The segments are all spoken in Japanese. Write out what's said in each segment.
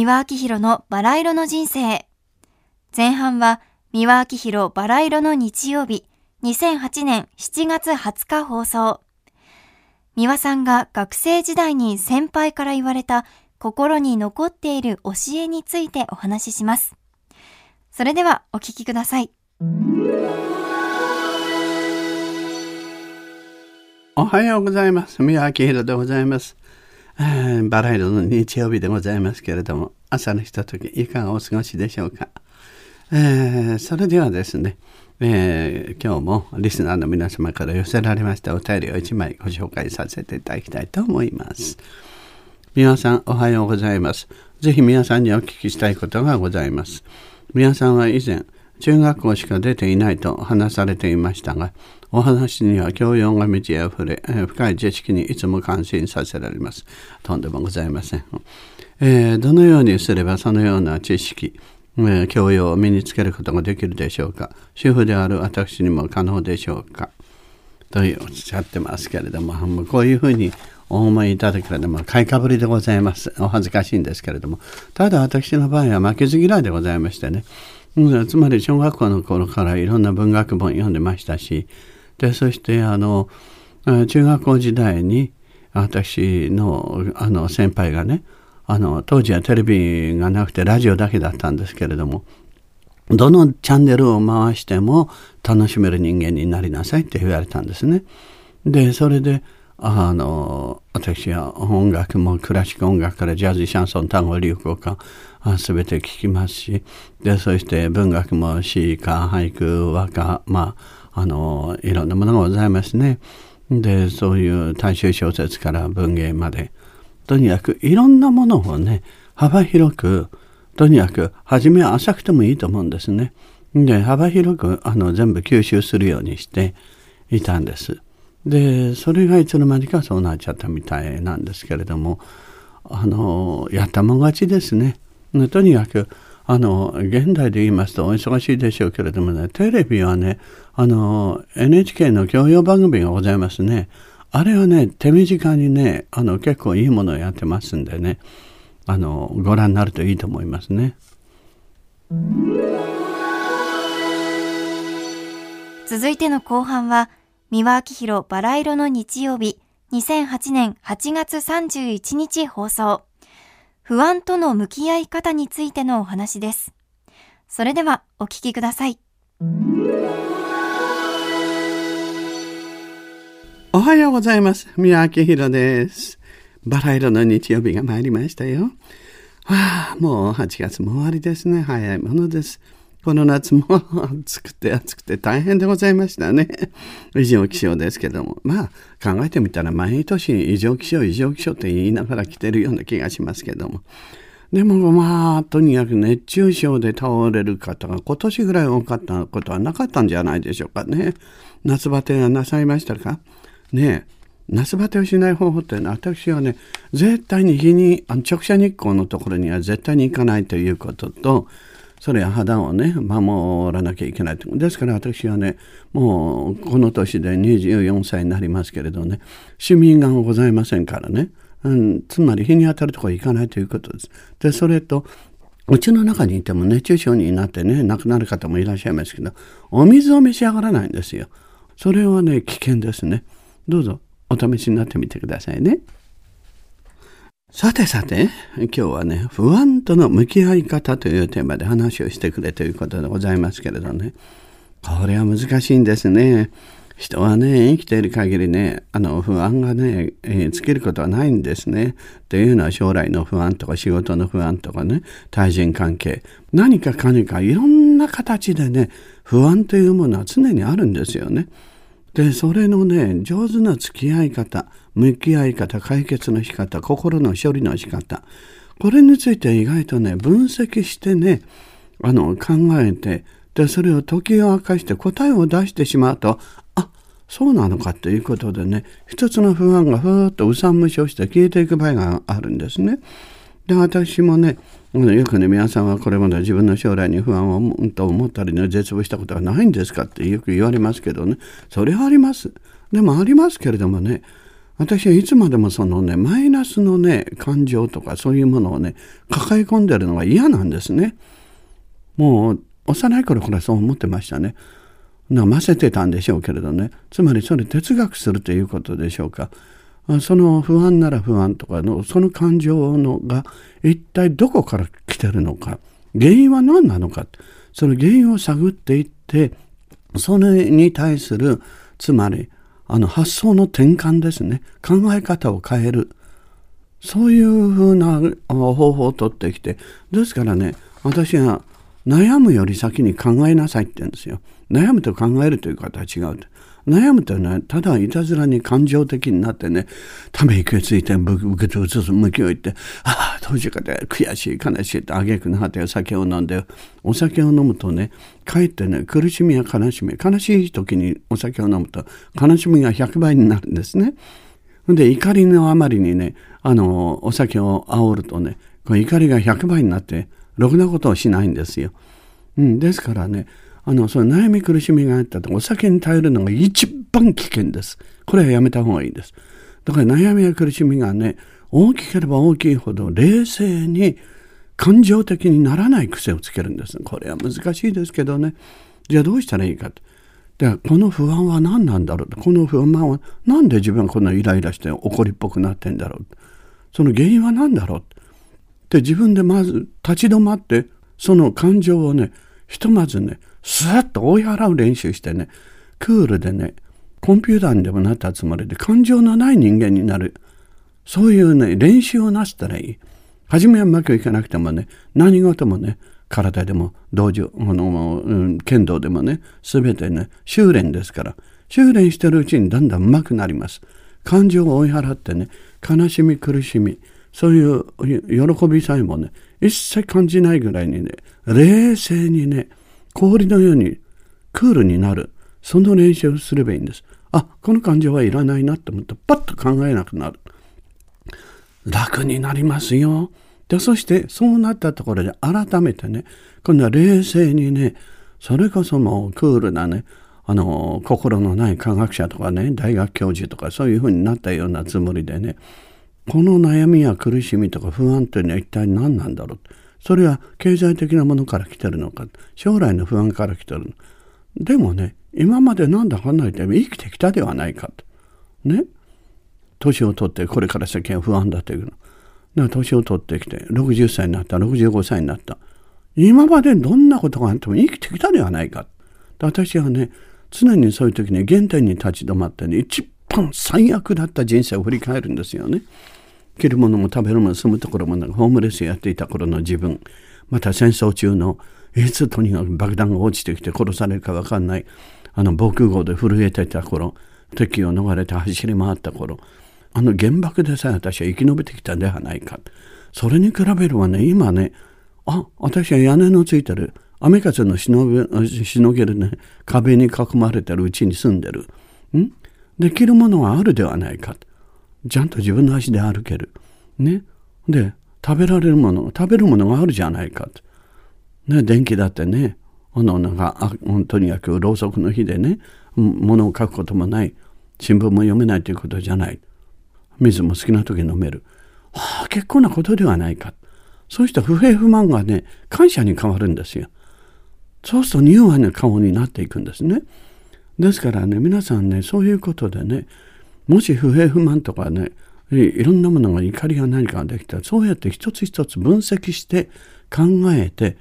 三輪明宏のバラ色の人生。前半は三輪明宏バラ色の日曜日、2008年7月20日放送。三輪さんが学生時代に先輩から言われた心に残っている教えについてお話しします。それではお聞きください。おはようございます。三輪明宏でございます。バラ色の日曜日でございますけれども、朝のひととき、いかがお過ごしでしょうか。えー、それではですね、えー、今日もリスナーの皆様から寄せられましたお便りを1枚ご紹介させていただきたいと思います。皆さんおはようございます。ぜひ皆さんにお聞きしたいことがございます。皆さんは以前、中学校しか出ていないと話されていましたが、お話には教養が満ち溢れ、深い知識にいつも感心させられます。とんでもございません。えー、どのようにすればそのような知識、えー、教養を身につけることができるでしょうか。主婦である私にも可能でしょうか。というおっしゃってますけれども、もうこういうふうにお思いいただければ、まあ、買いかぶりでございます。お恥ずかしいんですけれども。ただ私の場合は負けず嫌いでございましてね。つまり小学校の頃からいろんな文学本読んでましたし、でそしてあの中学校時代に私のあの先輩がねあの当時はテレビがなくてラジオだけだったんですけれどもどのチャンネルを回しても楽しめる人間になりなさいって言われたんですね。でそれであの私は音楽もクラシック音楽からジャズシャンソン単語流行歌全て聞きますしでそして文学も詩歌俳句和歌まああのいろんなものがございますね。でそういう大衆小説から文芸までとにかくいろんなものをね幅広くとにかく初めは浅くてもいいと思うんですね。で幅広くあの全部吸収するようにしていたんです。でそれがいつの間にかそうなっちゃったみたいなんですけれどもあのやったもん勝ちですね。とにかくあの現代で言いますとお忙しいでしょうけれどもねテレビはねあの NHK の教養番組がございますねあれはね手短にねあの結構いいものをやってますんでねあのご覧になるといいと思いますね。続いての後半は三輪明宏バラ色の日曜日2008年8月31日放送。不安との向き合い方についてのお話です。それではお聞きください。おはようございます。宮明宏です。バラ色の日曜日が参りましたよ。はあ、もう8月も終わりですね。早いものです。この夏も暑くて暑くて大変でございましたね。異常気象ですけども。まあ考えてみたら毎年異常気象異常気象って言いながら来てるような気がしますけども。でもまあとにかく熱中症で倒れる方が今年ぐらい多かったことはなかったんじゃないでしょうかね。夏バテはなさいましたか？ねえ。夏バテをしない方法っていうのは私はね絶対に日にあの直射日光のところには絶対に行かないということとそれ肌をね守らなきゃいけないですから私はねもうこの年で24歳になりますけれどね市民がございませんからね、うん、つまり日に当たるとこ行かないということです。でそれとうちの中にいても熱中症になってね亡くなる方もいらっしゃいますけどお水を召し上がらないんですよ。それはね危険ですね。どうぞお試しになってみてくださいね。さてさて、今日はね、不安との向き合い方というテーマで話をしてくれということでございますけれどね、これは難しいんですね。人はね、生きている限りね、あの、不安がね、えー、尽きることはないんですね。というのは将来の不安とか仕事の不安とかね、対人関係。何かかにかいろんな形でね、不安というものは常にあるんですよね。で、それのね、上手な付き合い方、向き合い方、解決の仕方、心の処理の仕方、これについて意外とね、分析してね、あの、考えて、で、それを解き明かして答えを出してしまうと、あ、そうなのかということでね、一つの不安がふーっとうさん無償して消えていく場合があるんですね。で、私もね、よくね、皆さんはこれまで自分の将来に不安をと思ったりね、絶望したことはないんですかってよく言われますけどね、それはあります。でもありますけれどもね、私はいつまでもそのね、マイナスのね、感情とかそういうものをね、抱え込んでるのが嫌なんですね。もう、幼い頃からそう思ってましたね。なませてたんでしょうけれどね。つまりそれ哲学するということでしょうか。その不安なら不安とかの、その感情のが一体どこから来てるのか。原因は何なのか。その原因を探っていって、それに対する、つまり、あの発想の転換ですね。考え方を変える。そういうふうな方法をとってきて、ですからね、私が悩むより先に考えなさいって言うんですよ。悩むと考えるという方は違うと。悩むというのは、ただいたずらに感情的になってね、ため息をついて、ぶくとうつつ向きを言って、ああ、どうしようかって悔しい、悲しいってあげくなってお酒を飲んで、お酒を飲むとね、かえってね、苦しみや悲しみ、悲しい時にお酒を飲むと、悲しみが100倍になるんですね。で、怒りのあまりにね、あの、お酒を煽るとね、こ怒りが100倍になって、ろくなことをしないんですよ。うん、ですからね、あの、その悩み苦しみがあったと、お酒に頼るのが一番危険です。これはやめた方がいいです。だから悩みや苦しみがね、大きければ大きいほど冷静に感情的にならない癖をつけるんです。これは難しいですけどね。じゃあどうしたらいいかと。で、この不安は何なんだろうとこの不安は何で自分はこんなイライラして怒りっぽくなってんだろうその原因は何だろうって自分でまず立ち止まってその感情をね、ひとまずね、スーッと追い払う練習してね、クールでね、コンピューターにでもなったつもりで感情のない人間になる。そういうね、練習をなしたらいい。初めはうまくいかなくてもね、何事もね、体でも、道場、あの、うん、剣道でもね、すべてね、修練ですから、修練してるうちにだんだん上手くなります。感情を追い払ってね、悲しみ、苦しみ、そういう喜びさえもね、一切感じないぐらいにね、冷静にね、氷のようにクールになる。その練習をすればいいんです。あ、この感情はいらないなって思ってパッと考えなくなる。楽になりますよ。で、そしてそうなったところで改めてね、今度は冷静にね、それこそもうクールなね、あの、心のない科学者とかね、大学教授とかそういうふうになったようなつもりでね、この悩みや苦しみとか不安というのは一体何なんだろうそれは経済的なものから来てるのか将来の不安から来てるのか。でもね今までなんだかんだ言って生きてきたではないかと。ね？年を取ってこれから先は不安だというの。年を取ってきて60歳になった65歳になった。今までどんなことがあっても生きてきたではないか私はね常にそういう時に原点に立ち止まってね一番最悪だった人生を振り返るんですよね。着るものも食べるもの住むところもなくホームレスやっていた頃の自分また戦争中のいつとにかく爆弾が落ちてきて殺されるか分かんないあの防空壕で震えていた頃敵を逃れて走り回った頃あの原爆でさえ私は生き延びてきたんではないか。それに比べるはね今ねあ私は屋根のついてる雨風のしのげるね壁に囲まれてるうちに住んでる。ん？できるものはあるではないか。とちゃんと自分の足で歩ける。ね。で、食べられるもの、食べるものがあるじゃないかと。ね、電気だってね、あの、なんか、とにかくろうそくの火でね、物を書くこともない。新聞も読めないということじゃない。水も好きな時飲める。はあ、結構なことではないか。そうした不平不満がね、感謝に変わるんですよ。そうすると柔和な顔になっていくんですね。ですからね皆さんねそういうことでねもし不平不満とかねいろんなものが怒りが何かができたらそうやって一つ一つ分析して考えて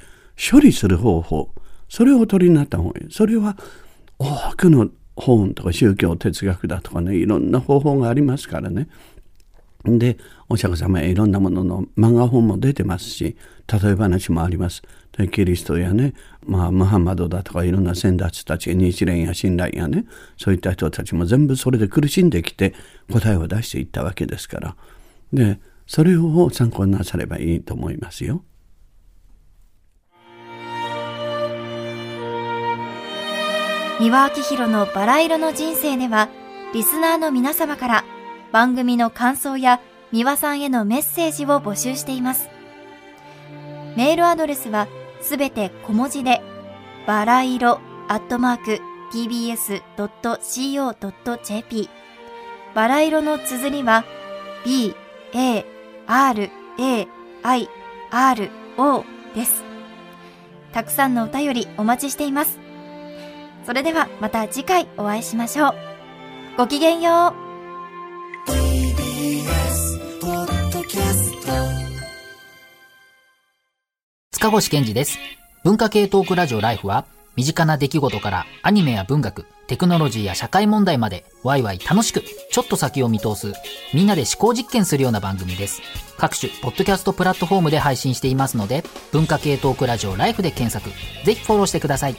処理する方法。それをお取りになった方がいい。それは多くの本とか宗教哲学だとかねいろんな方法がありますからね。でお釈迦様いろんなものの漫画本も出てますし例え話もありますキリストやね、まあ、ムハンマドだとかいろんな先達たち、日蓮や親鸞やね、そういった人たちも全部それで苦しんできて答えを出していったわけですから。で、それを参考になさればいいと思いますよ。三輪明宏のバラ色の人生では、リスナーの皆様から番組の感想や三輪さんへのメッセージを募集しています。メールアドレスは、すべて小文字で、バラ色アットマーク tbs.co.jp バラ色の綴りは B, A, R, A, I, R, O です。たくさんのお便りお待ちしています。それではまた次回お会いしましょう。ごきげんよう。塚越健治です。文化系トークラジオライフは、身近な出来事からアニメや文学、テクノロジーや社会問題まで、ワイワイ楽しく、ちょっと先を見通す、みんなで思考実験するような番組です。各種、ポッドキャストプラットフォームで配信していますので、文化系トークラジオライフで検索、ぜひフォローしてください。